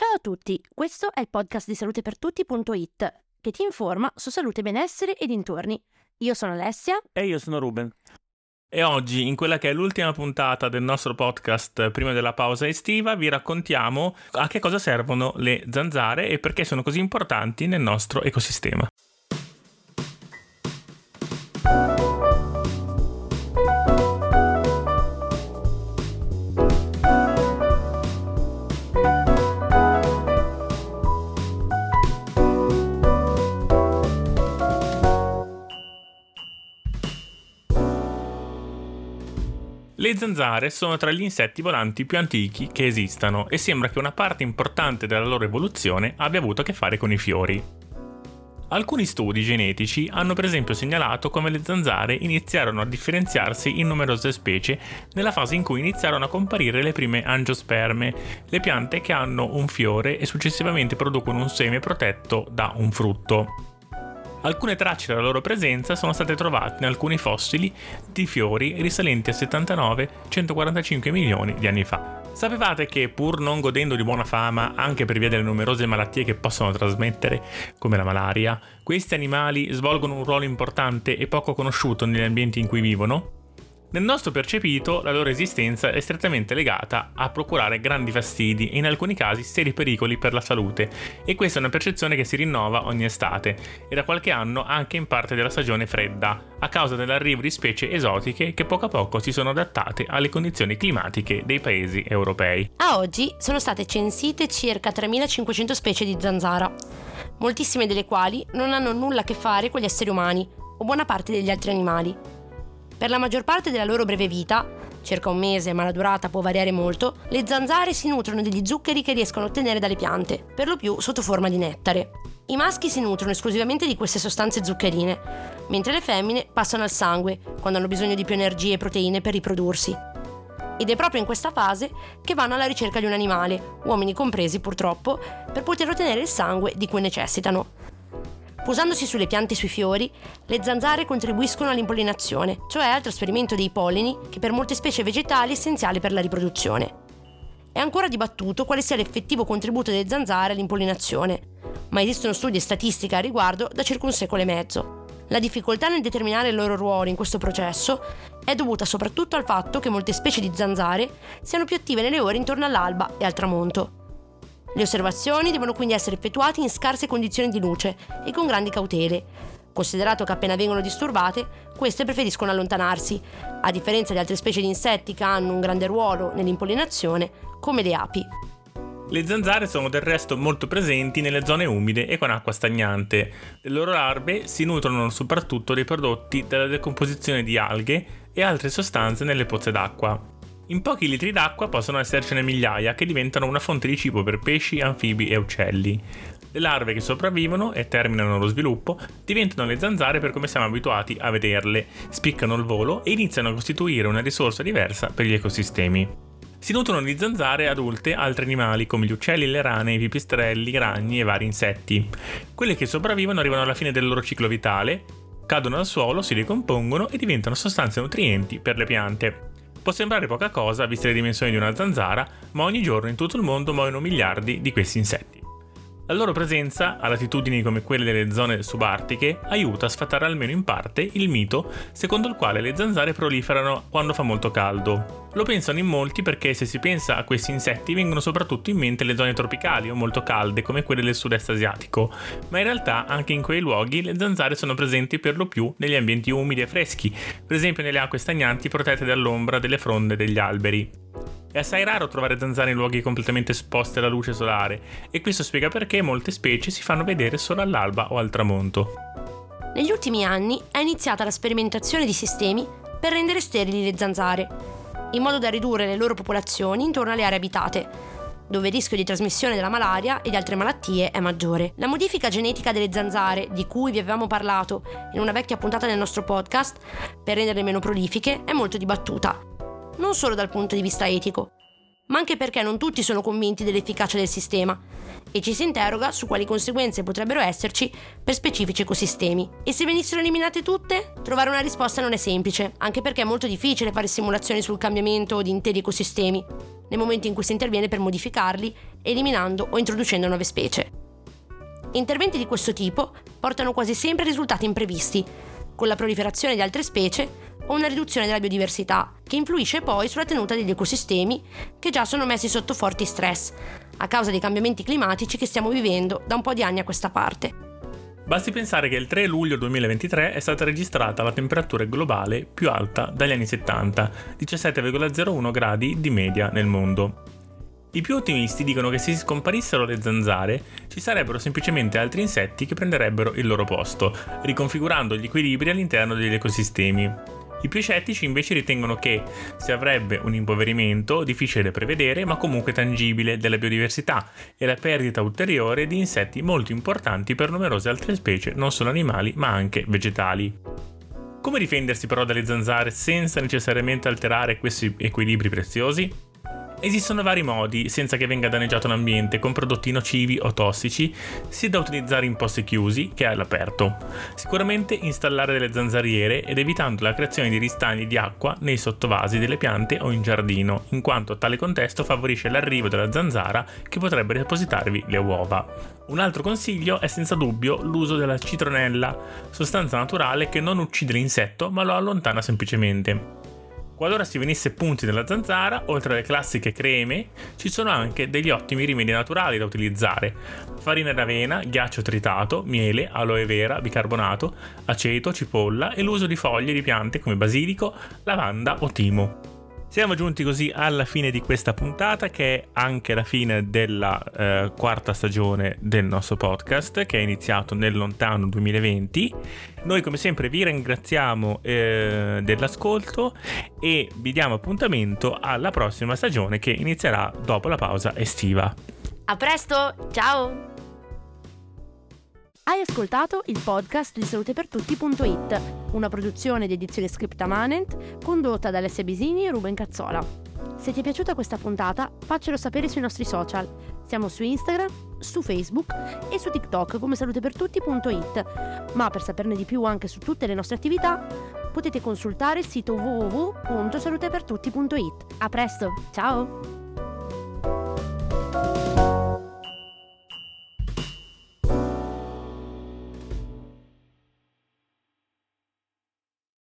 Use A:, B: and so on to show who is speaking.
A: Ciao a tutti, questo è il podcast di salutepertutti.it che ti informa su salute, benessere e dintorni. Io sono Alessia.
B: E io sono Ruben. E oggi, in quella che è l'ultima puntata del nostro podcast prima della pausa estiva, vi raccontiamo a che cosa servono le zanzare e perché sono così importanti nel nostro ecosistema. Le zanzare sono tra gli insetti volanti più antichi che esistano e sembra che una parte importante della loro evoluzione abbia avuto a che fare con i fiori. Alcuni studi genetici hanno per esempio segnalato come le zanzare iniziarono a differenziarsi in numerose specie nella fase in cui iniziarono a comparire le prime angiosperme, le piante che hanno un fiore e successivamente producono un seme protetto da un frutto. Alcune tracce della loro presenza sono state trovate in alcuni fossili di fiori risalenti a 79-145 milioni di anni fa. Sapevate che, pur non godendo di buona fama anche per via delle numerose malattie che possono trasmettere, come la malaria, questi animali svolgono un ruolo importante e poco conosciuto negli ambienti in cui vivono? Nel nostro percepito, la loro esistenza è strettamente legata a procurare grandi fastidi e in alcuni casi seri pericoli per la salute, e questa è una percezione che si rinnova ogni estate, e da qualche anno anche in parte della stagione fredda, a causa dell'arrivo di specie esotiche che poco a poco si sono adattate alle condizioni climatiche dei paesi europei.
A: A oggi sono state censite circa 3500 specie di zanzara, moltissime delle quali non hanno nulla a che fare con gli esseri umani o buona parte degli altri animali per la maggior parte della loro breve vita, circa un mese ma la durata può variare molto, le zanzare si nutrono degli zuccheri che riescono a ottenere dalle piante, per lo più sotto forma di nettare. I maschi si nutrono esclusivamente di queste sostanze zuccherine, mentre le femmine passano al sangue, quando hanno bisogno di più energie e proteine per riprodursi. Ed è proprio in questa fase che vanno alla ricerca di un animale, uomini compresi purtroppo, per poter ottenere il sangue di cui necessitano. Posandosi sulle piante e sui fiori, le zanzare contribuiscono all'impollinazione, cioè al trasferimento dei pollini che per molte specie vegetali è essenziale per la riproduzione. È ancora dibattuto quale sia l'effettivo contributo delle zanzare all'impollinazione, ma esistono studi e statistiche a riguardo da circa un secolo e mezzo. La difficoltà nel determinare il loro ruolo in questo processo è dovuta soprattutto al fatto che molte specie di zanzare siano più attive nelle ore intorno all'alba e al tramonto. Le osservazioni devono quindi essere effettuate in scarse condizioni di luce e con grandi cautele. Considerato che appena vengono disturbate, queste preferiscono allontanarsi, a differenza di altre specie di insetti che hanno un grande ruolo nell'impollinazione, come le api.
B: Le zanzare sono del resto molto presenti nelle zone umide e con acqua stagnante. Le loro larve si nutrono soprattutto dei prodotti della decomposizione di alghe e altre sostanze nelle pozze d'acqua. In pochi litri d'acqua possono essercene migliaia che diventano una fonte di cibo per pesci, anfibi e uccelli. Le larve che sopravvivono e terminano lo sviluppo diventano le zanzare per come siamo abituati a vederle, spiccano il volo e iniziano a costituire una risorsa diversa per gli ecosistemi. Si nutrono di zanzare adulte altri animali come gli uccelli, le rane, i pipistrelli, i ragni e vari insetti. Quelle che sopravvivono arrivano alla fine del loro ciclo vitale, cadono al suolo, si ricompongono e diventano sostanze nutrienti per le piante. Può sembrare poca cosa viste le dimensioni di una zanzara, ma ogni giorno in tutto il mondo muoiono miliardi di questi insetti. La loro presenza, a latitudini come quelle delle zone subartiche, aiuta a sfatare almeno in parte il mito secondo il quale le zanzare proliferano quando fa molto caldo. Lo pensano in molti perché se si pensa a questi insetti vengono soprattutto in mente le zone tropicali o molto calde come quelle del sud-est asiatico, ma in realtà anche in quei luoghi le zanzare sono presenti per lo più negli ambienti umidi e freschi, per esempio nelle acque stagnanti protette dall'ombra delle fronde degli alberi. È assai raro trovare zanzare in luoghi completamente esposti alla luce solare e questo spiega perché molte specie si fanno vedere solo all'alba o al tramonto.
A: Negli ultimi anni è iniziata la sperimentazione di sistemi per rendere sterili le zanzare, in modo da ridurre le loro popolazioni intorno alle aree abitate, dove il rischio di trasmissione della malaria e di altre malattie è maggiore. La modifica genetica delle zanzare, di cui vi avevamo parlato in una vecchia puntata del nostro podcast, per renderle meno prolifiche, è molto dibattuta non solo dal punto di vista etico, ma anche perché non tutti sono convinti dell'efficacia del sistema e ci si interroga su quali conseguenze potrebbero esserci per specifici ecosistemi. E se venissero eliminate tutte? Trovare una risposta non è semplice, anche perché è molto difficile fare simulazioni sul cambiamento di interi ecosistemi. nel momento in cui si interviene per modificarli, eliminando o introducendo nuove specie. Interventi di questo tipo portano quasi sempre a risultati imprevisti, con la proliferazione di altre specie o una riduzione della biodiversità, che influisce poi sulla tenuta degli ecosistemi che già sono messi sotto forti stress, a causa dei cambiamenti climatici che stiamo vivendo da un po' di anni a questa parte.
B: Basti pensare che il 3 luglio 2023 è stata registrata la temperatura globale più alta dagli anni 70, 17,01 gradi di media nel mondo. I più ottimisti dicono che se scomparissero le zanzare, ci sarebbero semplicemente altri insetti che prenderebbero il loro posto, riconfigurando gli equilibri all'interno degli ecosistemi. I più scettici invece ritengono che si avrebbe un impoverimento difficile da prevedere ma comunque tangibile della biodiversità e la perdita ulteriore di insetti molto importanti per numerose altre specie, non solo animali ma anche vegetali. Come difendersi però dalle zanzare senza necessariamente alterare questi equilibri preziosi? Esistono vari modi senza che venga danneggiato l'ambiente con prodotti nocivi o tossici, sia da utilizzare in posti chiusi che all'aperto. Sicuramente installare delle zanzariere ed evitando la creazione di ristagni di acqua nei sottovasi delle piante o in giardino, in quanto tale contesto favorisce l'arrivo della zanzara che potrebbe depositarvi le uova. Un altro consiglio è senza dubbio l'uso della citronella, sostanza naturale che non uccide l'insetto ma lo allontana semplicemente. Qualora si venisse punti nella zanzara, oltre alle classiche creme, ci sono anche degli ottimi rimedi naturali da utilizzare. Farina d'avena, ghiaccio tritato, miele, aloe vera, bicarbonato, aceto, cipolla e l'uso di foglie di piante come basilico, lavanda o timo. Siamo giunti così alla fine di questa puntata che è anche la fine della eh, quarta stagione del nostro podcast che è iniziato nel lontano 2020. Noi come sempre vi ringraziamo eh, dell'ascolto e vi diamo appuntamento alla prossima stagione che inizierà dopo la pausa estiva.
A: A presto, ciao!
C: Hai ascoltato il podcast di salutepertutti.it, una produzione di edizione Scriptamanent condotta da Alessia Bisini e Ruben Cazzola. Se ti è piaciuta questa puntata, faccelo sapere sui nostri social. Siamo su Instagram, su Facebook e su TikTok come salutepertutti.it. Ma per saperne di più anche su tutte le nostre attività, potete consultare il sito www.salutepertutti.it. A presto, ciao!